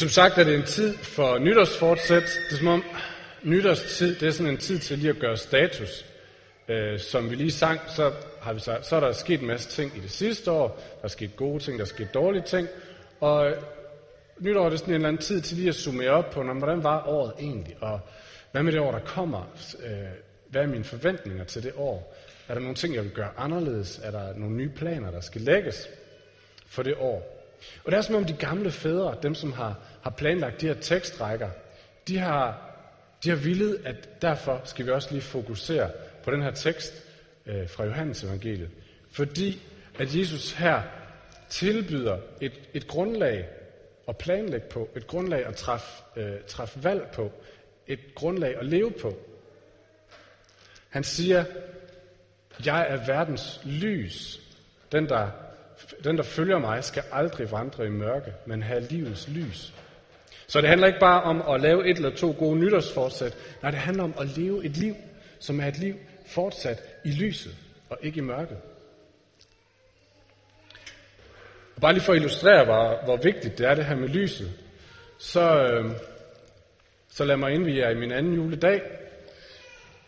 Som sagt er det en tid for nytårsfortsæt. Det er som om nytårstid, det er sådan en tid til lige at gøre status. Øh, som vi lige sang, så, har vi sagt, så er der sket en masse ting i det sidste år. Der er sket gode ting, der er sket dårlige ting. Og øh, nytår er det sådan en eller anden tid til lige at summere op på, hvordan var året egentlig? Og hvad med det år, der kommer? Øh, hvad er mine forventninger til det år? Er der nogle ting, jeg vil gøre anderledes? Er der nogle nye planer, der skal lægges for det år? Og det er som om de gamle fædre, dem som har, har planlagt de her tekstrækker, de har, de har villet, at derfor skal vi også lige fokusere på den her tekst øh, fra Johannes evangeliet. Fordi at Jesus her tilbyder et, et grundlag at planlægge på, et grundlag at træffe, øh, træffe valg på, et grundlag at leve på. Han siger, jeg er verdens lys. Den der, den, der følger mig, skal aldrig vandre i mørke, men have livets lys. Så det handler ikke bare om at lave et eller to gode nytårsforsæt. Nej, det handler om at leve et liv, som er et liv fortsat i lyset og ikke i mørket. Og bare lige for at illustrere, hvor, hvor vigtigt det er det her med lyset, så, øh, så lad mig indvige jer i min anden juledag.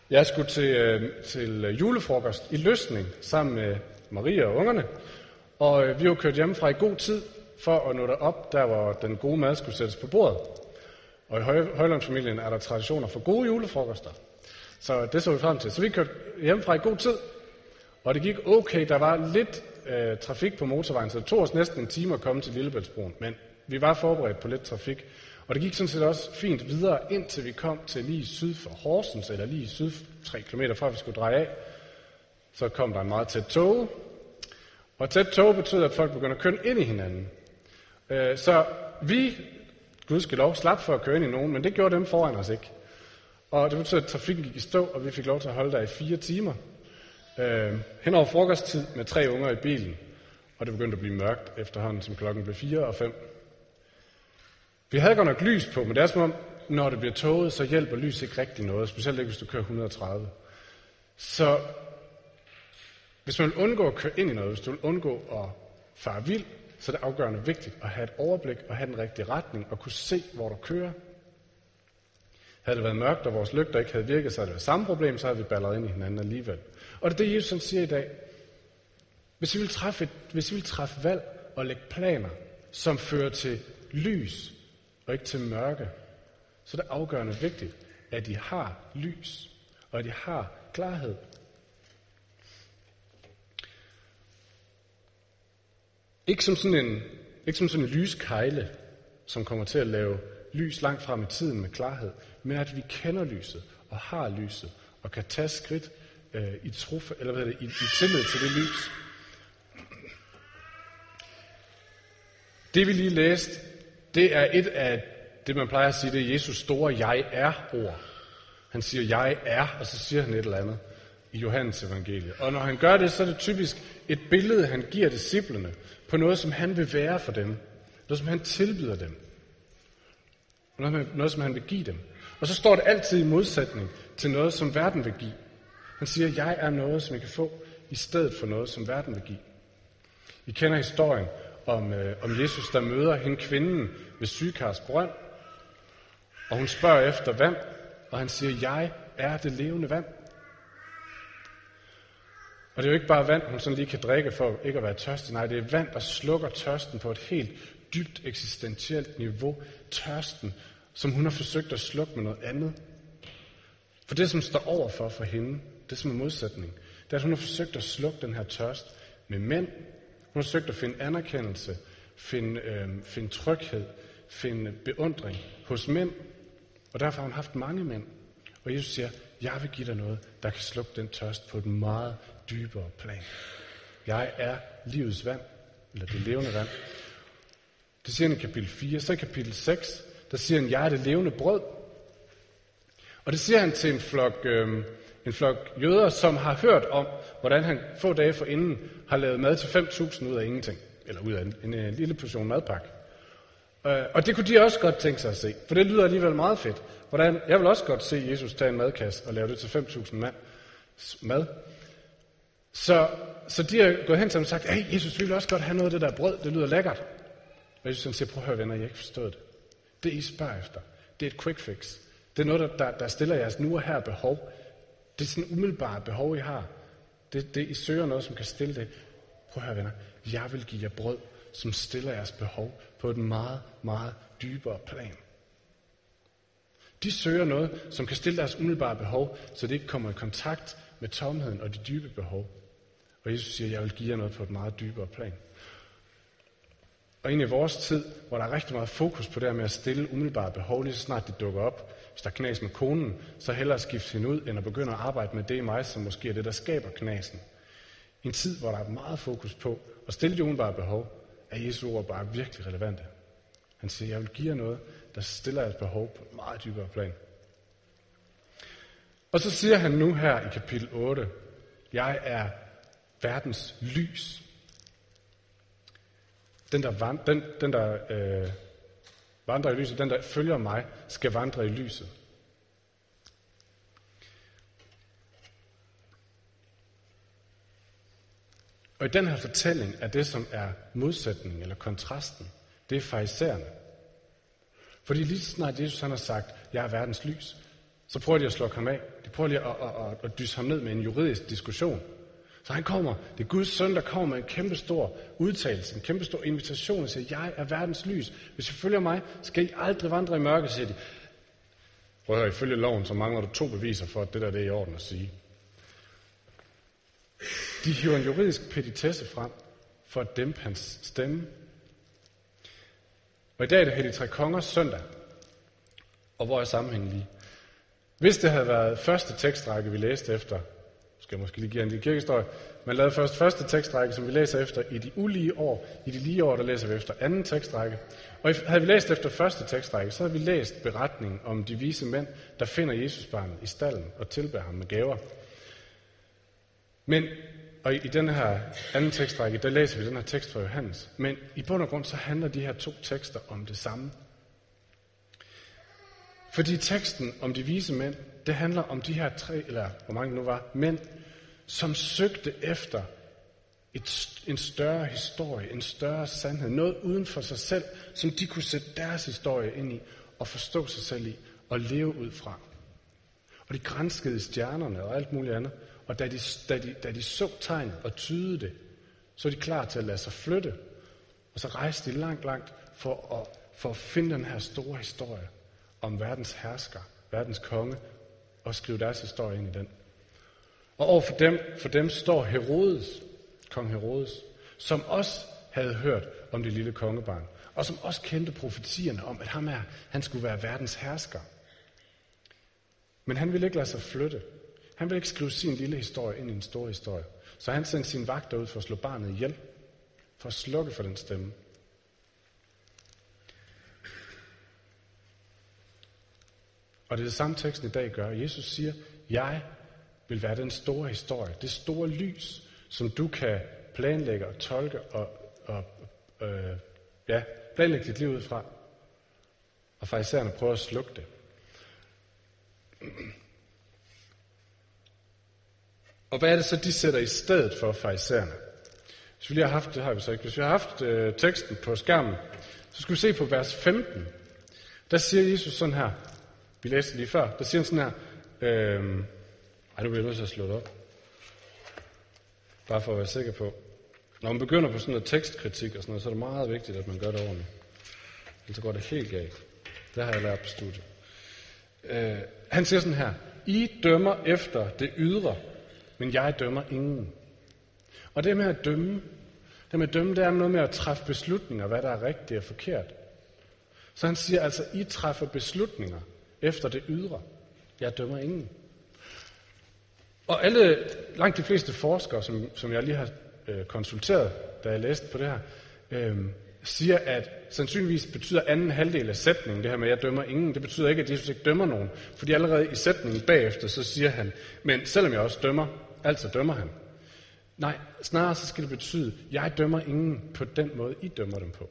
Jeg skulle til, øh, til julefrokost i Løsning sammen med Maria og ungerne, og øh, vi var kørt hjemmefra i god tid for at nå derop, der hvor den gode mad skulle sættes på bordet. Og i Højlandsfamilien er der traditioner for gode julefrokoster. Så det så vi frem til. Så vi kørte hjemmefra i god tid, og det gik okay. Der var lidt øh, trafik på motorvejen, så det tog os næsten en time at komme til Lillebæltsbroen. Men vi var forberedt på lidt trafik. Og det gik sådan set også fint videre, indtil vi kom til lige syd for Horsens, eller lige syd 3 km fra, vi skulle dreje af. Så kom der en meget tæt tog. Og tæt tog betyder, at folk begynder at køre ind i hinanden. Øh, så vi, gud skal lov, slap for at køre ind i nogen, men det gjorde dem foran os ikke. Og det betød, at trafikken gik i stå, og vi fik lov til at holde der i fire timer. Øh, hen over frokosttid med tre unger i bilen, og det begyndte at blive mørkt efterhånden, som klokken blev 4 og 5. Vi havde godt nok lys på, men det er som om, når det bliver toget, så hjælper lys ikke rigtig noget, specielt ikke hvis du kører 130. Så hvis man vil undgå at køre ind i noget, hvis du vil undgå at fare vild, så er det afgørende vigtigt at have et overblik og have den rigtige retning og kunne se, hvor du kører. Havde det været mørkt, og vores lygter ikke havde virket, så havde det været samme problem, så havde vi balleret ind i hinanden alligevel. Og det er det, Jesus siger i dag. Hvis vi vil træffe, et, hvis vi vil træffe valg og lægge planer, som fører til lys og ikke til mørke, så er det afgørende vigtigt, at de har lys, og at de har klarhed. Ikke som sådan en, ikke som sådan en lyskejle, som kommer til at lave lys langt frem i tiden med klarhed, men at vi kender lyset og har lyset og kan tage skridt øh, i, truf, eller hvad det, i, i tillid til det lys. Det vi lige læste, det er et af det, man plejer at sige, det er Jesus store jeg er-ord. Han siger, jeg er, og så siger han et eller andet i Johannes evangeliet. Og når han gør det, så er det typisk et billede, han giver disciplene på noget, som han vil være for dem. Noget, som han tilbyder dem. Noget, noget som han vil give dem. Og så står det altid i modsætning til noget, som verden vil give. Han siger, jeg er noget, som I kan få, i stedet for noget, som verden vil give. I kender historien om, øh, om Jesus, der møder hende kvinden ved sygekars brønd, og hun spørger efter vand, og han siger, jeg er det levende vand. Og det er jo ikke bare vand, hun sådan lige kan drikke for ikke at være tørstig. Nej, det er vand, der slukker tørsten på et helt dybt eksistentielt niveau. Tørsten, som hun har forsøgt at slukke med noget andet. For det, som står over for for hende, det som er modsætning, det er, at hun har forsøgt at slukke den her tørst med mænd. Hun har forsøgt at finde anerkendelse, finde, øh, finde tryghed, finde beundring hos mænd. Og derfor har hun haft mange mænd. Og Jesus siger, jeg vil give dig noget, der kan slukke den tørst på et meget dybere plan. Jeg er livets vand, eller det levende vand. Det siger han i kapitel 4. Så i kapitel 6, der siger han, jeg er det levende brød. Og det siger han til en flok, øh, en flok jøder, som har hørt om, hvordan han få dage forinden har lavet mad til 5.000 ud af ingenting. Eller ud af en, en, en lille portion madpakke. Øh, og det kunne de også godt tænke sig at se, for det lyder alligevel meget fedt. Hvordan, jeg vil også godt se Jesus tage en madkasse og lave det til 5.000 mand mad. Så, så de har gået hen til ham og sagt, hey Jesus, vi vil også godt have noget af det der brød, det lyder lækkert. Og Jesus siger, prøv at høre venner, jeg har ikke forstået det. Det I spørger efter, det er et quick fix. Det er noget, der, der, der stiller jeres nu og her behov. Det er sådan umiddelbare behov, I har. Det, det, I søger noget, som kan stille det. Prøv at høre, venner. Jeg vil give jer brød, som stiller jeres behov på et meget, meget dybere plan. De søger noget, som kan stille deres umiddelbare behov, så det ikke kommer i kontakt med tomheden og de dybe behov. Og Jesus siger, at jeg vil give jer noget på et meget dybere plan. Og ind i vores tid, hvor der er rigtig meget fokus på det her med at stille umiddelbare behov, lige så snart det dukker op. Hvis der er knas med konen, så hellere skifte hende ud, end at begynde at arbejde med det i mig, som måske er det, der skaber knasen. I en tid, hvor der er meget fokus på at stille de umiddelbare behov, er Jesu ord bare virkelig relevante. Han siger, jeg vil give jer noget, der stiller jeres behov på et meget dybere plan. Og så siger han nu her i kapitel 8, jeg er verdens lys. Den, der, vand, den, den, der øh, vandrer i lyset, den, der følger mig, skal vandre i lyset. Og i den her fortælling er det, som er modsætningen eller kontrasten, det er farisæerne. Fordi lige snart Jesus han har sagt, jeg er verdens lys, så prøver de at slå ham af. De prøver lige at, at, at, at dyse ham ned med en juridisk diskussion. Så han kommer, det er Guds søn, der kommer med en kæmpe stor udtalelse, en kæmpe stor invitation og siger, jeg er verdens lys. Hvis I følger mig, skal I aldrig vandre i mørke, siger de. Prøv at høre, ifølge loven, så mangler du to beviser for, at det der det er i orden at sige. De hiver en juridisk petitesse frem for at dæmpe hans stemme. Og i dag er det Hellige Tre Kongers søndag. Og hvor er sammenhængen lige? Hvis det havde været første tekstrække, vi læste efter, skal måske lige give en lille kirkehistorie, man lavede først første tekstrække, som vi læser efter i de ulige år. I de lige år, der læser vi efter anden tekstrække. Og havde vi læst efter første tekstrække, så havde vi læst beretningen om de vise mænd, der finder Jesusbarnet i stallen og tilbærer ham med gaver. Men, og i, den her anden tekstrække, der læser vi den her tekst fra Johannes. Men i bund og grund, så handler de her to tekster om det samme. Fordi teksten om de vise mænd, det handler om de her tre, eller hvor mange nu var, mænd, som søgte efter et, en større historie, en større sandhed, noget uden for sig selv, som de kunne sætte deres historie ind i og forstå sig selv i og leve ud fra. Og de grænskede stjernerne og alt muligt andet, og da de, da de, da de så tegnet og tydede det, så er de klar til at lade sig flytte. Og så rejste de langt, langt for at, for at finde den her store historie om verdens hersker, verdens konge, og skrive deres historie ind i den. Og over for dem, for dem står Herodes, kong Herodes, som også havde hørt om det lille kongebarn, og som også kendte profetierne om, at ham er, han skulle være verdens hersker. Men han ville ikke lade sig flytte. Han ville ikke skrive sin lille historie ind i en stor historie. Så han sendte sin vagter ud for at slå barnet ihjel, for at slukke for den stemme. Og det er det samme teksten i dag gør. Jesus siger, jeg vil være den store historie, det store lys, som du kan planlægge og tolke og, og øh, ja, planlægge dit liv ud fra. Og farisæerne prøver at slukke det. Og hvad er det så, de sætter i stedet for farisæerne? Hvis vi lige har haft, det har vi så ikke, hvis vi har haft øh, teksten på skærmen, så skal vi se på vers 15. Der siger Jesus sådan her, vi læste lige før, der siger han sådan her, øh, ej, nu bliver jeg nødt til at slå det op. Bare for at være sikker på. Når man begynder på sådan noget tekstkritik og sådan noget, så er det meget vigtigt, at man gør det ordentligt. Ellers går det helt galt. Det har jeg lært på studiet. Øh, han siger sådan her, I dømmer efter det ydre, men jeg dømmer ingen. Og det med at dømme, det med at dømme, det er noget med at træffe beslutninger, hvad der er rigtigt og forkert. Så han siger altså, I træffer beslutninger efter det ydre. Jeg dømmer ingen. Og alle, langt de fleste forskere, som, som jeg lige har øh, konsulteret, da jeg læste på det her, øh, siger, at sandsynligvis betyder anden halvdel af sætningen, det her med, at jeg dømmer ingen, det betyder ikke, at Jesus ikke dømmer nogen. Fordi allerede i sætningen bagefter, så siger han, men selvom jeg også dømmer, altså dømmer han. Nej, snarere så skal det betyde, at jeg dømmer ingen på den måde, I dømmer dem på.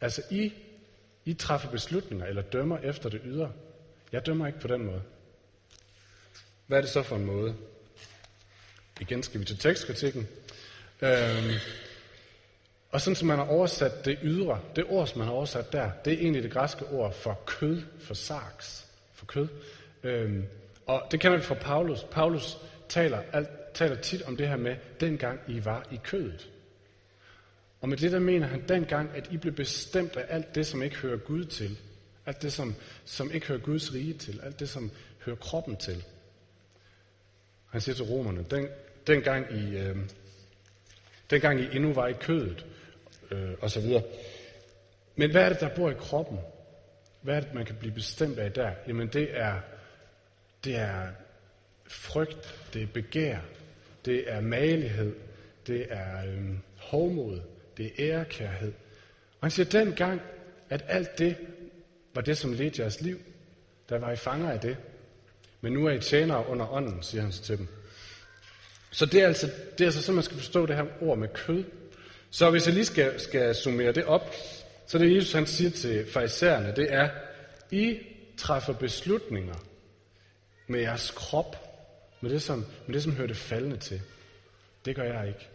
Altså, I, I træffer beslutninger eller dømmer efter det ydre. Jeg dømmer ikke på den måde. Hvad er det så for en måde? Igen skal vi til tekstkritikken. Øhm, Og sådan som man har oversat det ydre, det ord, som man har oversat der, det er egentlig det græske ord for kød, for saks, for kød. Øhm, og det kender vi fra Paulus. Paulus taler, alt, taler tit om det her med, dengang I var i kødet. Og med det der mener han dengang, at I blev bestemt af alt det, som ikke hører Gud til. Alt det, som, som ikke hører Guds rige til. Alt det, som hører kroppen til. Han siger til romerne, den, dengang I, øh, dengang I endnu var i kødet, øh, og så videre. Men hvad er det, der bor i kroppen? Hvad er det, man kan blive bestemt af der? Jamen det er, det er frygt, det er begær, det er malighed, det er øh, hovmod, det er ærekærhed. Og han siger, dengang, at alt det var det, som ledte jeres liv, der var I fanger af det. Men nu er I tjenere under ånden, siger han så til dem. Så det er altså, det er altså sådan, man skal forstå det her ord med kød. Så hvis jeg lige skal, skal summere det op, så det Jesus han siger til farisæerne, det er, I træffer beslutninger med jeres krop, med det, som, med det, som hører det faldende til. Det gør jeg ikke.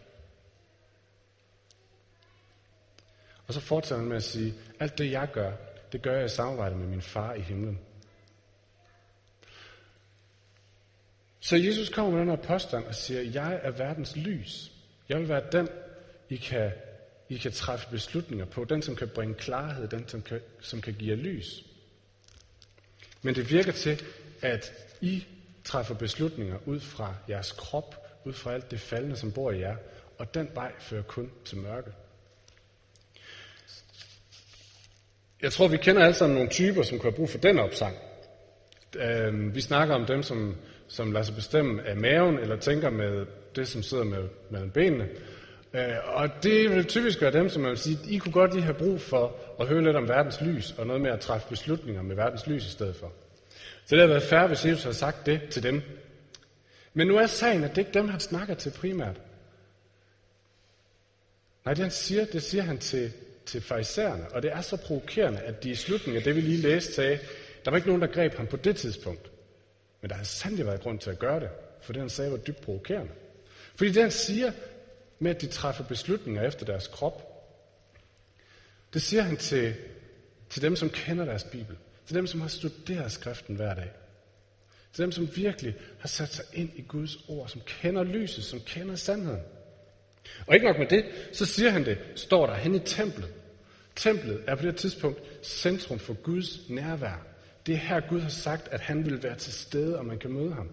Og så fortsætter han med at sige, alt det jeg gør, det gør jeg i samarbejde med min far i himlen. Så Jesus kommer med den her påstand og siger, jeg er verdens lys. Jeg vil være den, I kan, I kan træffe beslutninger på. Den, som kan bringe klarhed. Den, som kan, som kan give jer lys. Men det virker til, at I træffer beslutninger ud fra jeres krop, ud fra alt det faldende, som bor i jer, og den vej fører kun til mørke. Jeg tror, vi kender alle sammen nogle typer, som kan have brug for den opsang. Øhm, vi snakker om dem, som, som lader sig bestemme af maven, eller tænker med det, som sidder med, med benene. Øh, og det vil typisk være dem, som man vil sige, I kunne godt lige have brug for at høre lidt om verdens lys, og noget med at træffe beslutninger med verdens lys i stedet for. Så det havde været færre, hvis Jesus havde sagt det til dem. Men nu er sagen, at det ikke dem, han snakker til primært. Nej, det han siger, det siger han til, til farisæerne, og det er så provokerende, at de i slutningen af det, vi lige læste, sagde, der var ikke nogen, der greb ham på det tidspunkt. Men der har sandelig været grund til at gøre det, for det han sagde var dybt provokerende. Fordi det han siger med, at de træffer beslutninger efter deres krop, det siger han til, til dem, som kender deres Bibel. Til dem, som har studeret skriften hver dag. Til dem, som virkelig har sat sig ind i Guds ord, som kender lyset, som kender sandheden. Og ikke nok med det, så siger han det, står der hen i templet. Templet er på det tidspunkt centrum for Guds nærvær. Det er her, Gud har sagt, at han vil være til stede, og man kan møde ham.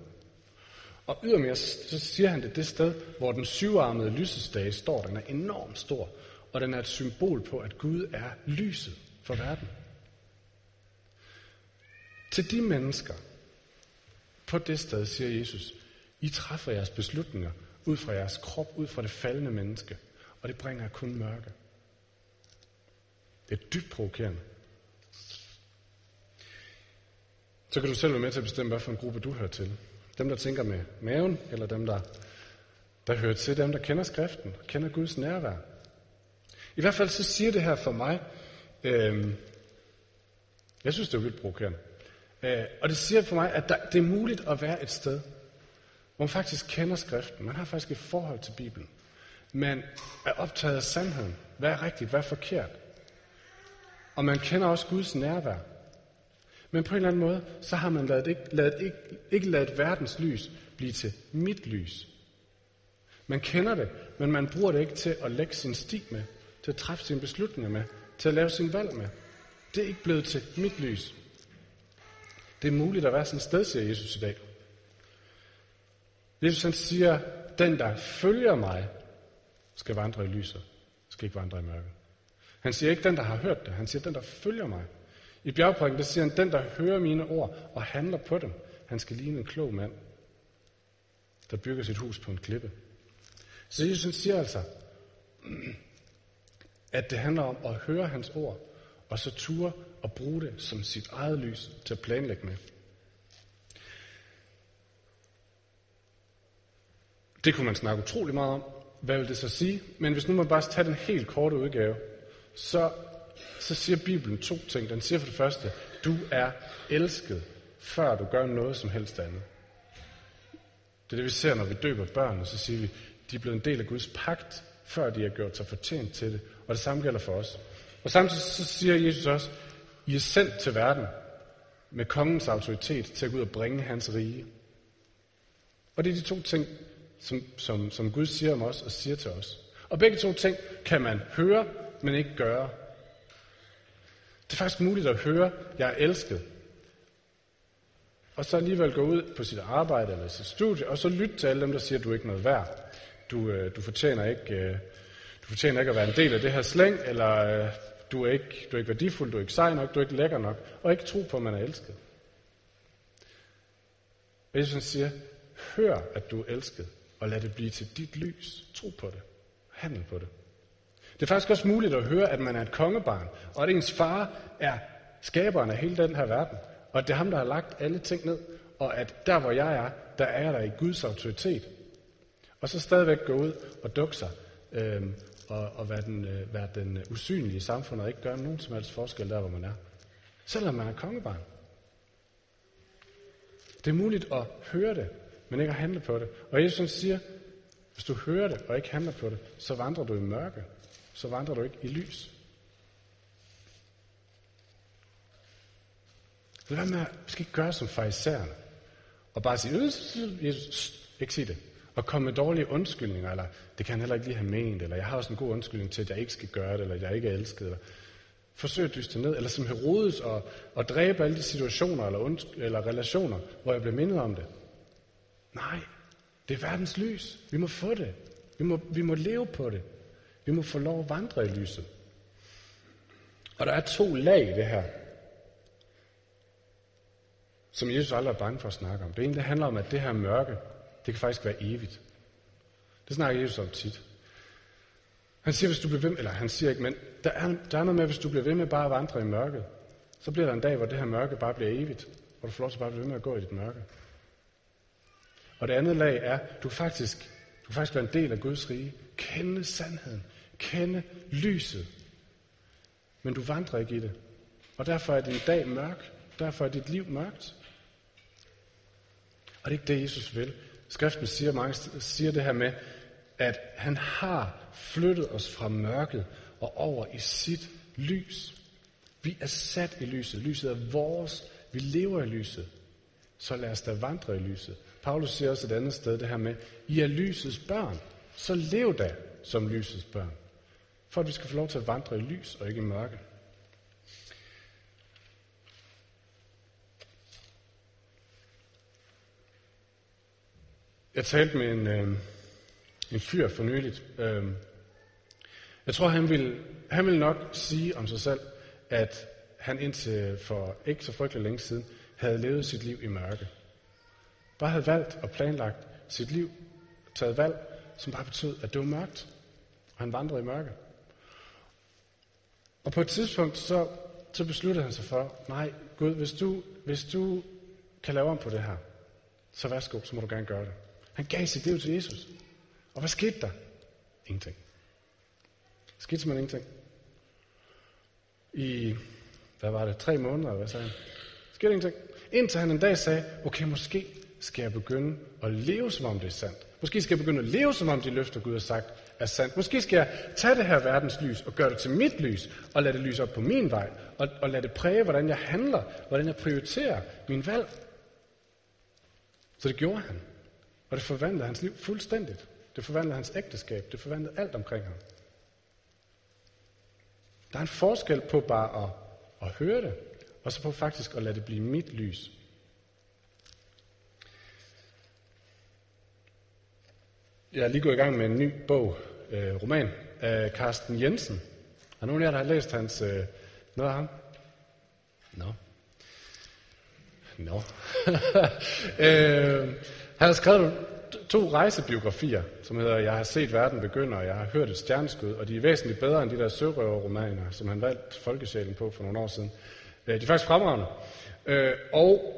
Og ydermere, så siger han det det sted, hvor den syvarmede lysestage står. Den er enormt stor, og den er et symbol på, at Gud er lyset for verden. Til de mennesker, på det sted, siger Jesus, I træffer jeres beslutninger ud fra jeres krop, ud fra det faldende menneske, og det bringer kun mørke. Det er dybt provokerende. Så kan du selv være med til at bestemme, hvad for en gruppe du hører til. Dem, der tænker med maven, eller dem, der, der hører til, dem, der kender skriften, kender Guds nærvær. I hvert fald så siger det her for mig, øh, jeg synes, det er vildt provokerende. Øh, og det siger for mig, at der, det er muligt at være et sted, hvor man faktisk kender skriften. Man har faktisk et forhold til Bibelen. Man er optaget af sandheden. Hvad er rigtigt, hvad er forkert? Og man kender også Guds nærvær. Men på en eller anden måde, så har man ladet ikke, ladet, ikke, ikke ladet verdens lys blive til mit lys. Man kender det, men man bruger det ikke til at lægge sin sti med, til at træffe sine beslutninger med, til at lave sin valg med. Det er ikke blevet til mit lys. Det er muligt at være sådan et sted, siger Jesus i dag. Jesus han siger, den der følger mig, skal vandre i lyset, skal ikke vandre i mørket. Han siger ikke den, der har hørt det, han siger den, der følger mig. I bjergprædiken, der siger han, den, der hører mine ord og handler på dem, han skal ligne en klog mand, der bygger sit hus på en klippe. Så Jesus siger altså, at det handler om at høre hans ord, og så ture og bruge det som sit eget lys til at planlægge med. Det kunne man snakke utrolig meget om. Hvad vil det så sige? Men hvis nu man bare tager den helt korte udgave, så, så siger Bibelen to ting. Den siger for det første, du er elsket, før du gør noget som helst andet. Det er det, vi ser, når vi døber og Så siger vi, de er blevet en del af Guds pagt, før de har gjort sig fortjent til det. Og det samme gælder for os. Og samtidig så siger Jesus også, I er sendt til verden med kongens autoritet til at gå ud og bringe hans rige. Og det er de to ting, som, som, som Gud siger om os og siger til os. Og begge to ting kan man høre, men ikke gøre. Det er faktisk muligt at høre, jeg er elsket. Og så alligevel gå ud på sit arbejde eller sit studie, og så lytte til alle dem, der siger, at du er ikke noget værd. Du, øh, du, fortjener ikke, øh, du fortjener ikke at være en del af det her slæng, eller øh, du er, ikke, du er ikke værdifuld, du er ikke sej nok, du er ikke lækker nok, og ikke tro på, at man er elsket. Og Jesus siger, hør, at du er elsket, og lad det blive til dit lys. Tro på det. Handel på det. Det er faktisk også muligt at høre, at man er et kongebarn, og at ens far er skaberen af hele den her verden, og at det er ham, der har lagt alle ting ned, og at der, hvor jeg er, der er jeg der i Guds autoritet. Og så stadigvæk gå ud og dukke sig, øh, og, og være, den, øh, være den usynlige i samfundet, og ikke gøre nogen som helst forskel der, hvor man er. Selvom man er kongebarn. Det er muligt at høre det, men ikke at handle på det. Og Jesus siger, hvis du hører det og ikke handler på det, så vandrer du i mørke. Så vandrer du ikke i lys. Lad med vi skal ikke gøre som farisæerne. Og bare sige, øh, Jesus, ikke sige det. Og komme med dårlige undskyldninger, eller det kan han heller ikke lige have ment, eller jeg har også en god undskyldning til, at jeg ikke skal gøre det, eller jeg ikke er elsket, eller Forsøg at dyste ned, eller som Herodes og, og dræbe alle de situationer eller, undsky- eller relationer, hvor jeg bliver mindet om det. Nej, det er verdens lys. Vi må få det. Vi må, vi må leve på det. Vi må få lov at vandre i lyset. Og der er to lag i det her, som Jesus aldrig er bange for at snakke om. Det ene det handler om, at det her mørke, det kan faktisk være evigt. Det snakker Jesus om tit. Han siger, hvis du bliver ved, eller han siger ikke, men der er, der er noget med, hvis du bliver ved med bare at vandre i mørket, så bliver der en dag, hvor det her mørke bare bliver evigt, hvor du får lov til bare at blive ved med at gå i dit mørke. Og det andet lag er, du faktisk, du faktisk være en del af Guds rige. Kende sandheden. Kende lyset. Men du vandrer ikke i det. Og derfor er din dag mørk. Derfor er dit liv mørkt. Og det er ikke det, Jesus vil. Skriften siger, mange siger det her med, at han har flyttet os fra mørket og over i sit lys. Vi er sat i lyset. Lyset er vores. Vi lever i lyset. Så lad os da vandre i lyset. Paulus siger også et andet sted det her med, I er lysets børn, så lev da som lysets børn. For at vi skal få lov til at vandre i lys og ikke i mørke. Jeg talte med en, øh, en fyr for nyligt. Øh, jeg tror, han ville, han vil nok sige om sig selv, at han indtil for ikke så frygtelig længe siden havde levet sit liv i mørke. Bare havde valgt og planlagt sit liv, taget valg, som bare betød, at det var mørkt, og han vandrede i mørke. Og på et tidspunkt, så, så besluttede han sig for, nej, Gud, hvis du, hvis du kan lave om på det her, så værsgo, så må du gerne gøre det. Han gav sit liv til Jesus. Og hvad skete der? Ingenting. Der skete simpelthen ingenting. I, hvad var det, tre måneder, hvad sagde han? Der skete ingenting. Indtil han en dag sagde, okay, måske skal jeg begynde at leve, som om det er sandt. Måske skal jeg begynde at leve, som om de løfter Gud har sagt er sandt. Måske skal jeg tage det her verdens lys og gøre det til mit lys, og lade det lyse op på min vej, og, og lade det præge, hvordan jeg handler, hvordan jeg prioriterer min valg. Så det gjorde han. Og det forvandlede hans liv fuldstændigt. Det forvandlede hans ægteskab. Det forvandlede alt omkring ham. Der er en forskel på bare at, at høre det, og så på faktisk at lade det blive mit lys. Jeg er lige gået i gang med en ny bog, øh, roman, af Carsten Jensen. Har nogen af jer, der har læst hans, øh, noget af ham? Nå. No. Nå. No. øh, han har skrevet to rejsebiografier, som hedder Jeg har set verden begynde, og jeg har hørt et stjerneskud, og de er væsentligt bedre end de der sørøverromaner, som han valgte folkesjælen på for nogle år siden. Øh, de er faktisk fremragende. Øh, og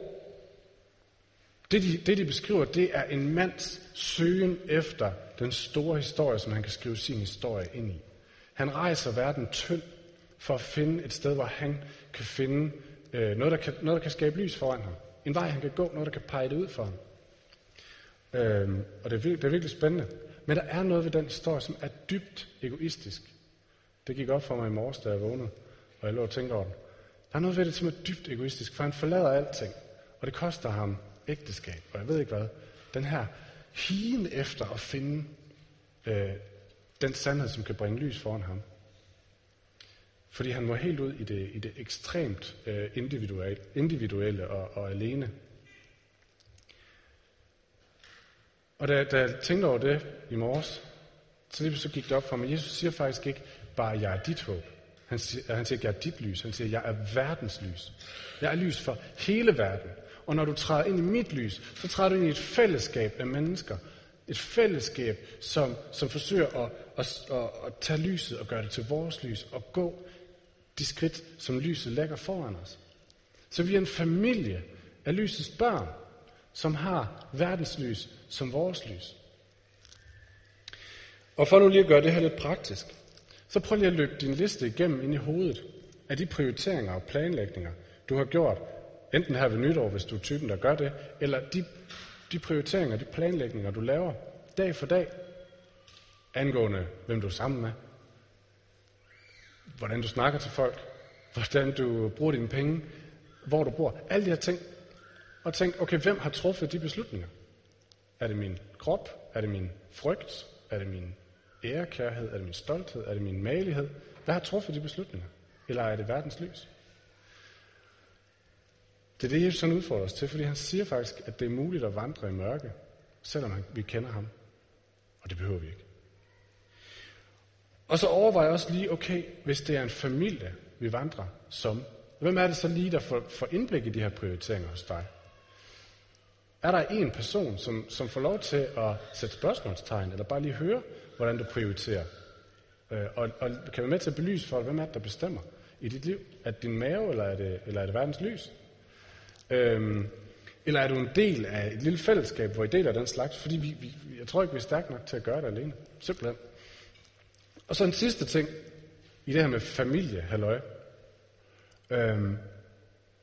det de, det, de beskriver, det er en mands søgen efter den store historie, som han kan skrive sin historie ind i. Han rejser verden tynd for at finde et sted, hvor han kan finde øh, noget, der kan, noget, der kan skabe lys foran ham. En vej, han kan gå, noget, der kan pege det ud for ham. Øhm, og det er, det er virkelig spændende. Men der er noget ved den historie, som er dybt egoistisk. Det gik op for mig i morges, da jeg vågnede, og jeg lå og tænkte over den. Der er noget ved det, som er dybt egoistisk, for han forlader alting, og det koster ham ægteskab, og jeg ved ikke hvad. Den her higen efter at finde øh, den sandhed, som kan bringe lys foran ham. Fordi han må helt ud i det, i det ekstremt øh, individuelle, individuelle og, og alene. Og da, da jeg tænkte over det i morges, så lige så gik det op for mig, Jesus siger faktisk ikke bare, jeg er dit håb. Han siger, han siger jeg er dit lys. Han siger, jeg er verdens lys. Jeg er lys for hele verden. Og når du træder ind i mit lys, så træder du ind i et fællesskab af mennesker. Et fællesskab, som, som forsøger at, at, at, at tage lyset og gøre det til vores lys, og gå de skridt, som lyset lægger foran os. Så vi er en familie af lysets børn, som har verdens lys som vores lys. Og for nu lige at gøre det her lidt praktisk, så prøv lige at løbe din liste igennem ind i hovedet af de prioriteringer og planlægninger, du har gjort, enten her ved nytår, hvis du er typen, der gør det, eller de, de prioriteringer, de planlægninger, du laver dag for dag, angående hvem du er sammen med, hvordan du snakker til folk, hvordan du bruger dine penge, hvor du bor, alle de her ting. Og tænk, okay, hvem har truffet de beslutninger? Er det min krop? Er det min frygt? Er det min ærekærhed? Er det min stolthed? Er det min malighed? Hvad har truffet de beslutninger? Eller er det verdens lys? Det er det, Jesus han udfordrer os til, fordi han siger faktisk, at det er muligt at vandre i mørke, selvom vi kender ham. Og det behøver vi ikke. Og så overvejer jeg også lige, okay, hvis det er en familie, vi vandrer som, hvem er det så lige, der får, får indblik i de her prioriteringer hos dig? Er der en person, som, som får lov til at sætte spørgsmålstegn, eller bare lige høre, hvordan du prioriterer? Øh, og, og kan være med til at belyse for, hvem er det, der bestemmer i dit liv? Er det din mave, eller er det, eller er det verdens lys? Øhm, eller er du en del af et lille fællesskab, hvor I deler den slags? Fordi vi, vi, jeg tror ikke, vi er stærke nok til at gøre det alene. Simpelthen. Og så en sidste ting i det her med familie, halløj. Øhm,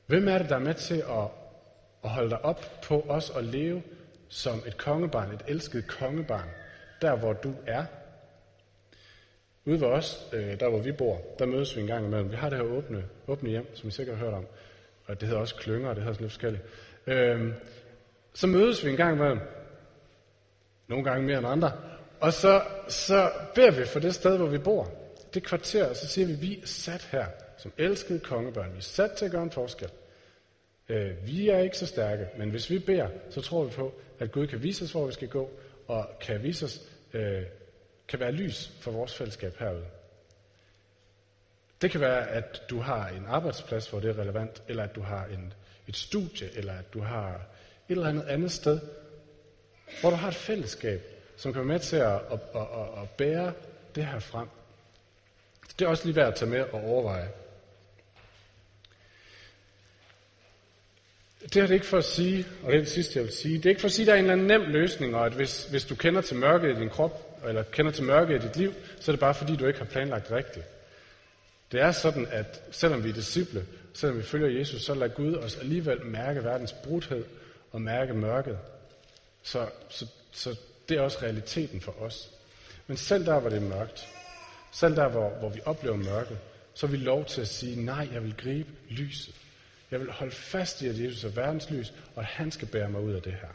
hvem er det, der er med til at, at holde dig op på os at leve som et kongebarn, et elsket kongebarn, der hvor du er? Ude ved os, øh, der hvor vi bor, der mødes vi en gang imellem. Vi har det her åbne, åbne hjem, som I sikkert har hørt om. Og det hedder også klynger, og det hedder sådan lidt forskelligt. Øhm, så mødes vi en gang imellem. Nogle gange mere end andre. Og så, så beder vi for det sted, hvor vi bor. Det kvarter, og så siger vi, vi er sat her som elskede kongebørn. Vi er sat til at gøre en forskel. Øh, vi er ikke så stærke, men hvis vi beder, så tror vi på, at Gud kan vise os, hvor vi skal gå, og kan vise os, øh, kan være lys for vores fællesskab herude. Det kan være, at du har en arbejdsplads, hvor det er relevant, eller at du har en, et studie, eller at du har et eller andet andet sted, hvor du har et fællesskab, som kan være med til at, at, at, at, at bære det her frem. Det er også lige værd at tage med og overveje. Det er det ikke for at sige, og det er det sidste, jeg vil sige, det er ikke for at sige, at der er en eller anden nem løsning, og at hvis, hvis du kender til mørket i din krop, eller kender til mørket i dit liv, så er det bare fordi, du ikke har planlagt rigtigt. Det er sådan, at selvom vi er disciple, selvom vi følger Jesus, så lader Gud os alligevel mærke verdens brudhed og mærke mørket. Så, så, så det er også realiteten for os. Men selv der, hvor det er mørkt, selv der, hvor, hvor vi oplever mørket, så er vi lov til at sige, nej, jeg vil gribe lyset. Jeg vil holde fast i, at Jesus er verdens lys, og at han skal bære mig ud af det her.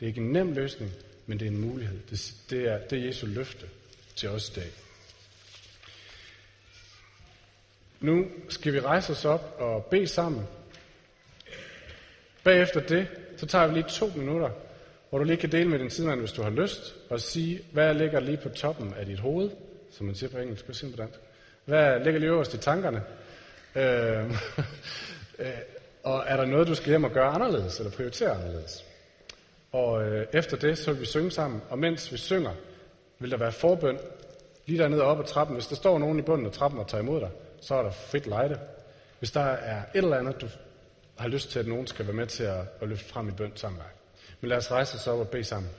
Det er ikke en nem løsning, men det er en mulighed. Det, det, er, det er Jesu løfte til os i dag. Nu skal vi rejse os op og bede sammen. Bagefter det, så tager vi lige to minutter, hvor du lige kan dele med din sidemand, hvis du har lyst, og sige, hvad ligger lige på toppen af dit hoved, som man siger på engelsk, hvad siger på dansk? Hvad ligger lige øverst i tankerne? Øhm, øh, og er der noget, du skal hjem og gøre anderledes, eller prioritere anderledes? Og øh, efter det, så vil vi synge sammen, og mens vi synger, vil der være forbøn lige dernede oppe ad trappen. Hvis der står nogen i bunden af trappen og tager imod dig, så er der frit lejde. Hvis der er et eller andet, du har lyst til, at nogen skal være med til at, at løfte frem i bøn sammen med dig. Men lad os rejse os op og bede sammen.